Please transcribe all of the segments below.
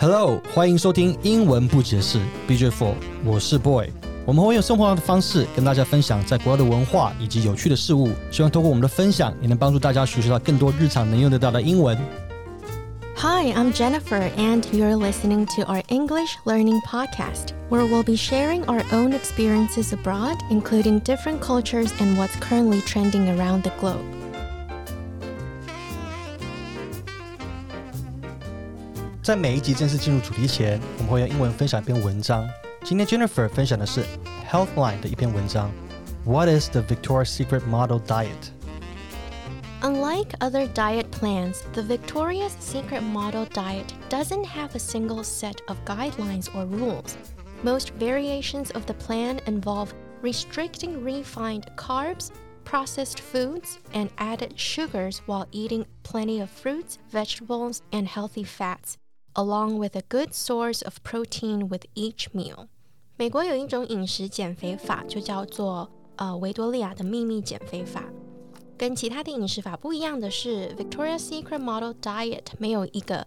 Hello，欢迎收听英文不解释 BJ Four，我是 Boy。我们会用生活化的方式跟大家分享在国外的文化以及有趣的事物，希望通过我们的分享，也能帮助大家学习到更多日常能用得到的英文。 Hi, I'm Jennifer, and you're listening to our English learning podcast, where we'll be sharing our own experiences abroad, including different cultures and what's currently trending around the globe. 在每一集正式进入主题前，我们会用英文分享一篇文章。今天 Jennifer 分享的是 Healthline 的一篇文章。What is the Victoria's Secret Model Diet？ Unlike other diet plans, the Victoria's Secret Model Diet doesn't have a single set of guidelines or rules. Most variations of the plan involve restricting refined carbs, processed foods, and added sugars while eating plenty of fruits, vegetables, and healthy fats, along with a good source of protein with each meal. 美国有一种饮食减肥法，就叫做呃维多利亚的秘密减肥法。跟其他的饮食法不一样的是，Victoria's Secret Model Diet 没有一个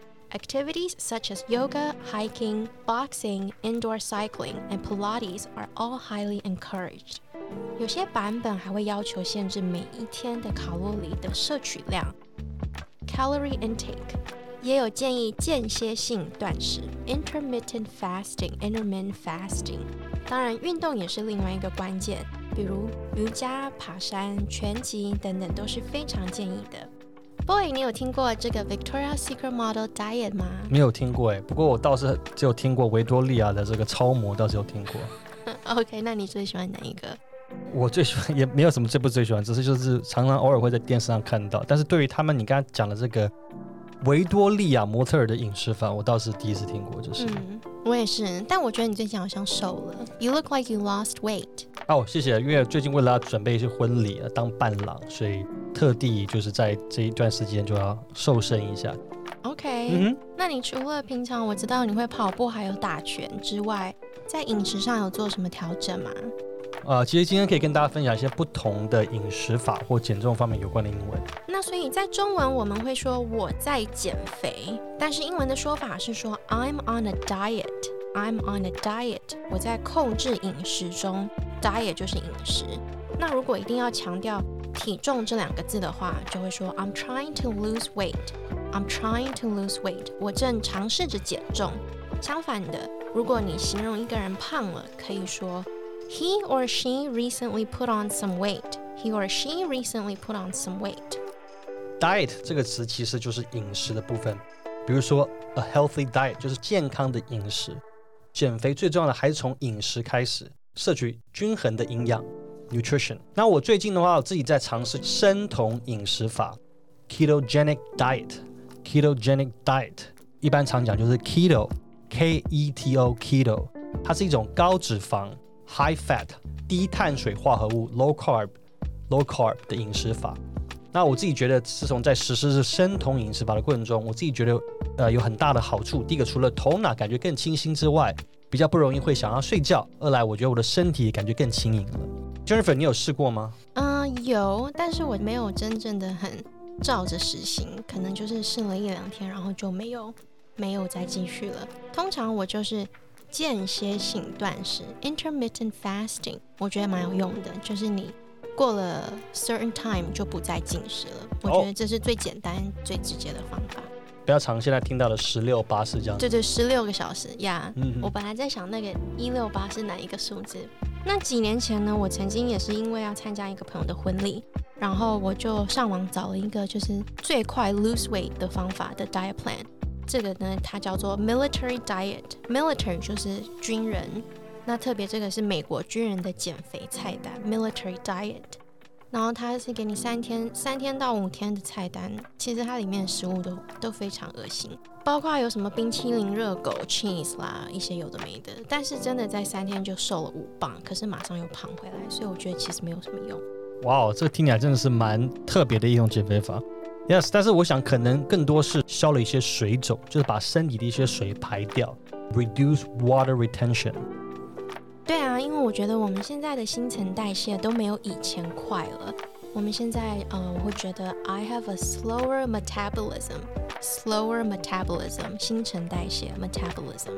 Activities such as yoga, hiking, boxing, indoor cycling, and Pilates are all highly encouraged. 有些版本还会要求限制每一天的卡路里的摄取量 （calorie intake），也有建议间歇性断食 （intermittent fasting）。intermittent fasting，当然运动也是另外一个关键。比如瑜伽、爬山、拳击等等都是非常建议的。 Boy，你有听过这个 Victoria's Secret Model Diet 吗没有听过哎，不过我倒是只有听过维多利亚的这个超模，倒是有听过。OK，那你最喜欢哪一个？我最喜欢也没有什么最不最喜欢，只是就是常常偶尔会在电视上看到。但是对于他们你刚才讲的这个维多利亚模特儿的饮食法，我倒是第一次听过，就是。嗯，我也是，但我觉得你最近好像瘦了。You look like you lost weight。哦，谢谢，因为最近为了要准备一些婚礼啊，当伴郎，所以特地就是在这一段时间就要瘦身一下。OK，、嗯，那你除了平常我知道你会跑步还有打拳之外，在饮食上有做什么调整吗？呃，其实今天可以跟大家分享一些不同的饮食法或减重方面有关的英文。那所以在中文我们会说我在减肥，但是英文的说法是说 I'm on a diet。I'm on a diet，我在控制饮食中，diet 就是饮食。那如果一定要强调体重这两个字的话，就会说 I'm trying to lose weight。I'm trying to lose weight，我正尝试着减重。相反的，如果你形容一个人胖了，可以说 He or she recently put on some weight. He or she recently put on some weight. diet 这个词其实就是饮食的部分，比如说 a healthy diet 就是健康的饮食。减肥最重要的还是从饮食开始，摄取均衡的营养 nutrition。那我最近的话，我自己在尝试生酮饮食法 ketogenic diet。ketogenic diet 一般常讲就是 keto K E T O keto，它是一种高脂肪 high fat 低碳水化合物 low carb low carb 的饮食法。那我自己觉得，自从在实施生酮饮食法的过程中，我自己觉得，呃，有很大的好处。第一个，除了头脑感觉更清新之外，比较不容易会想要睡觉；二来，我觉得我的身体感觉更轻盈了。Jennifer，你有试过吗？嗯、有，但是我没有真正的很照着实行，可能就是试了一两天，然后就没有没有再继续了。通常我就是间歇性断食 （intermittent fasting），我觉得蛮有用的，就是你过了 certain time 就不再进食了。我觉得这是最简单、最直接的方法。不要常现在听到的十六八是这样。对对，十六个小时呀。嗯我本来在想那个一六八是哪一个数字。那几年前呢，我曾经也是因为要参加一个朋友的婚礼，然后我就上网找了一个就是最快 lose weight 的方法的 diet plan。这个呢，它叫做 military diet。military 就是军人，那特别这个是美国军人的减肥菜单 military diet。然后它是给你三天三天到五天的菜单，其实它里面食物都都非常恶心，包括有什么冰淇淋、热狗、cheese 啦，一些有的没的。但是真的在三天就瘦了五磅，可是马上又胖回来，所以我觉得其实没有什么用。哇哦，这听起来真的是蛮特别的一种减肥法。Yes，但是我想可能更多是消了一些水肿，就是把身体的一些水排掉，reduce water retention。我觉得我们现在的新陈代谢都没有以前快了。我们现在，呃，我会觉得 I have a slower metabolism，slower metabolism，新陈代谢 metabolism。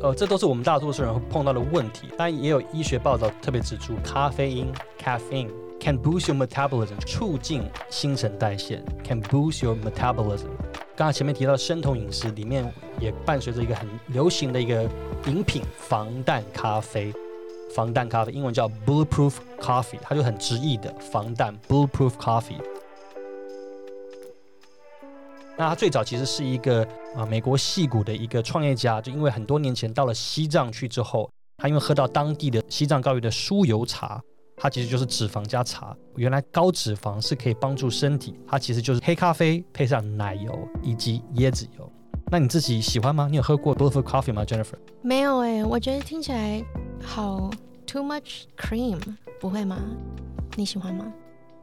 呃，这都是我们大多数人会碰到的问题。但，也有医学报道特别指出，咖啡因 （caffeine） can boost your metabolism，促进新陈代谢，can boost your metabolism。刚才前面提到生酮饮食里面也伴随着一个很流行的一个饮品——防弹咖啡。防弹咖啡英文叫 bulletproof coffee，它就很直译的防弹 bulletproof coffee。那它最早其实是一个啊美国戏谷的一个创业家，就因为很多年前到了西藏去之后，他因为喝到当地的西藏高原的酥油茶。它其实就是脂肪加茶。原来高脂肪是可以帮助身体，它其实就是黑咖啡配上奶油以及椰子油。那你自己喜欢吗？你有喝过 Bulletproof Coffee 吗，Jennifer？没有哎，我觉得听起来好 too much cream，不会吗？你喜欢吗？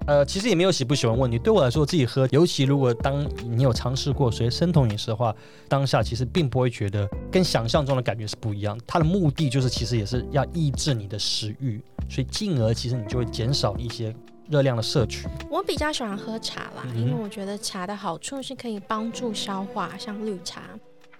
呃，其实也没有喜不喜欢问题。对我来说，自己喝，尤其如果当你有尝试过随生酮饮食的话，当下其实并不会觉得跟想象中的感觉是不一样。它的目的就是其实也是要抑制你的食欲，所以进而其实你就会减少一些热量的摄取。我比较喜欢喝茶啦，因为我觉得茶的好处是可以帮助消化，像绿茶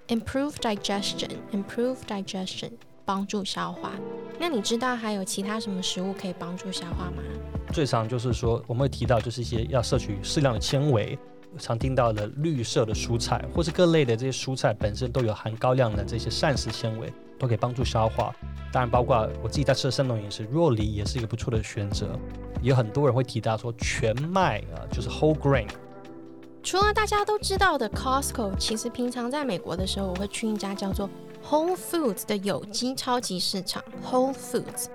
，improve digestion，improve digestion。帮助消化。那你知道还有其他什么食物可以帮助消化吗？最常就是说我们会提到，就是一些要摄取适量的纤维。常听到的绿色的蔬菜，或是各类的这些蔬菜本身都有含高量的这些膳食纤维，都可以帮助消化。当然，包括我自己在吃的生酮饮食，若梨也是一个不错的选择。有很多人会提到说全麦啊，就是 whole grain。除了大家都知道的 Costco，其实平常在美国的时候，我会去一家叫做 Whole Foods 的有机超级市场 Whole Foods。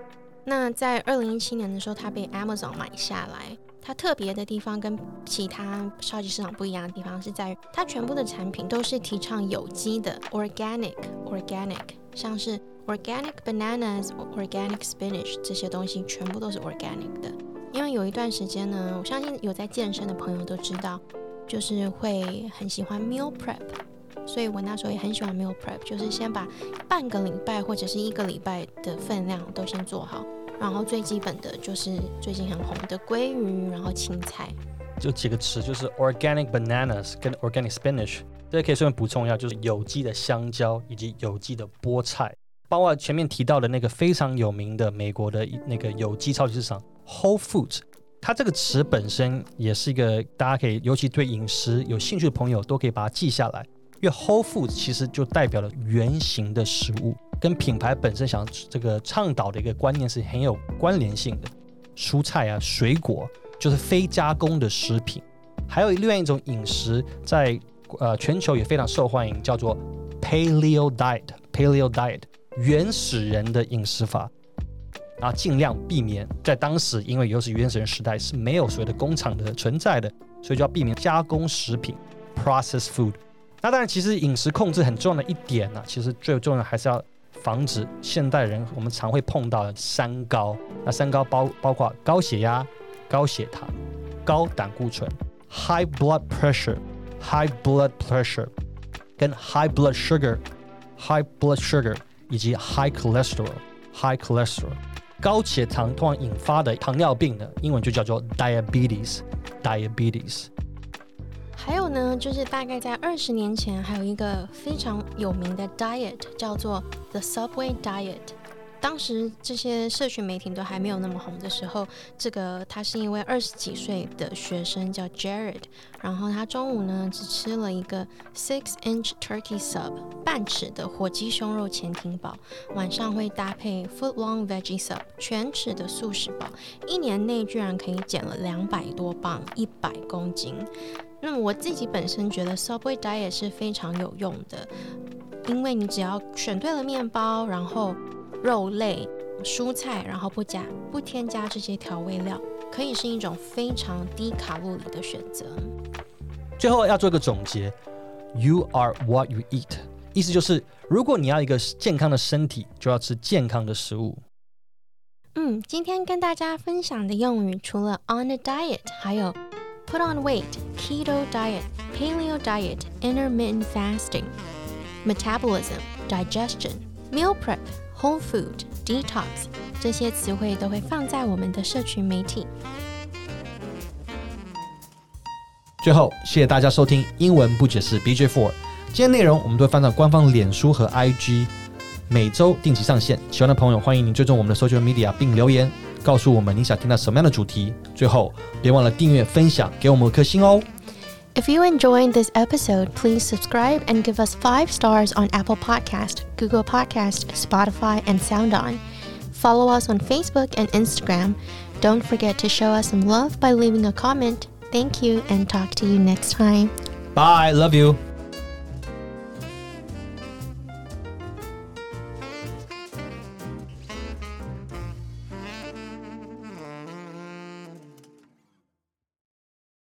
那在二零一七年的时候，它被 Amazon 买下来。它特别的地方跟其他超级市场不一样的地方是在于，它全部的产品都是提倡有机的 organic organic，像是 organic bananas、organic spinach 这些东西全部都是 organic 的。因为有一段时间呢，我相信有在健身的朋友都知道。就是会很喜欢 meal prep，所以我那时候也很喜欢 meal prep，就是先把半个礼拜或者是一个礼拜的分量都先做好，然后最基本的就是最近很红的鲑鱼，然后青菜。就几个词，就是 organic bananas 跟 organic spinach，这可以顺便补充一下，就是有机的香蕉以及有机的菠菜，包括前面提到的那个非常有名的美国的那个有机超级市场 Whole Foods。它这个词本身也是一个大家可以，尤其对饮食有兴趣的朋友都可以把它记下来。因为 Whole Foods 其实就代表了原形的食物，跟品牌本身想这个倡导的一个观念是很有关联性的。蔬菜啊、水果就是非加工的食品。还有另外一种饮食，在呃全球也非常受欢迎，叫做 Paleo Diet。Paleo Diet 原始人的饮食法。啊，尽量避免在当时，因为又是原始人时代，是没有所谓的工厂的存在的，所以就要避免加工食品 （processed food）。那当然，其实饮食控制很重要的一点呢，其实最重要的还是要防止现代人我们常会碰到的三高。那三高包包括高血压、高血糖、高胆固醇 （high blood pressure），high blood pressure，跟 high blood sugar，high blood sugar，以及 high cholesterol，high cholesterol。高血糖通常引发的糖尿病呢，英文就叫做 diabetes，diabetes。呢，就是大概在二十年前，还有一个非常有名的 diet 叫做 the Subway diet。当时这些社群媒体都还没有那么红的时候，这个他是一位二十几岁的学生叫 Jared，然后他中午呢只吃了一个 six inch turkey sub 半尺的火鸡胸肉潜艇堡，晚上会搭配 foot long veggie sub 全尺的素食堡，一年内居然可以减了两百多磅，一百公斤。那么我自己本身觉得 Subway diet 是非常有用的，因为你只要选对了面包，然后肉类、蔬菜，然后不加不添加这些调味料，可以是一种非常低卡路里的选择。最后要做一个总结：You are what you eat，意思就是如果你要一个健康的身体，就要吃健康的食物。嗯，今天跟大家分享的用语除了 on a diet，还有 put on weight、keto diet、paleo diet、intermittent fasting、metabolism、digestion、meal prep、whole food、detox 这些词汇都会放在我们的社群媒体。最后，谢谢大家收听英文不解释 BJ Four。今天内容我们都会放到官方脸书和 IG，每周定期上线。喜欢的朋友欢迎您追踪我们的 social media 并留言告诉我们你想听到什么样的主题。最后，别忘了订阅、分享，给我们五颗星哦。 If you enjoyed this episode, please subscribe and give us five stars on Apple Podcast, Google Podcast, Spotify, and SoundOn. Follow us on Facebook and Instagram. Don't forget to show us some love by leaving a comment. Thank you and talk to you next time. Bye, love you.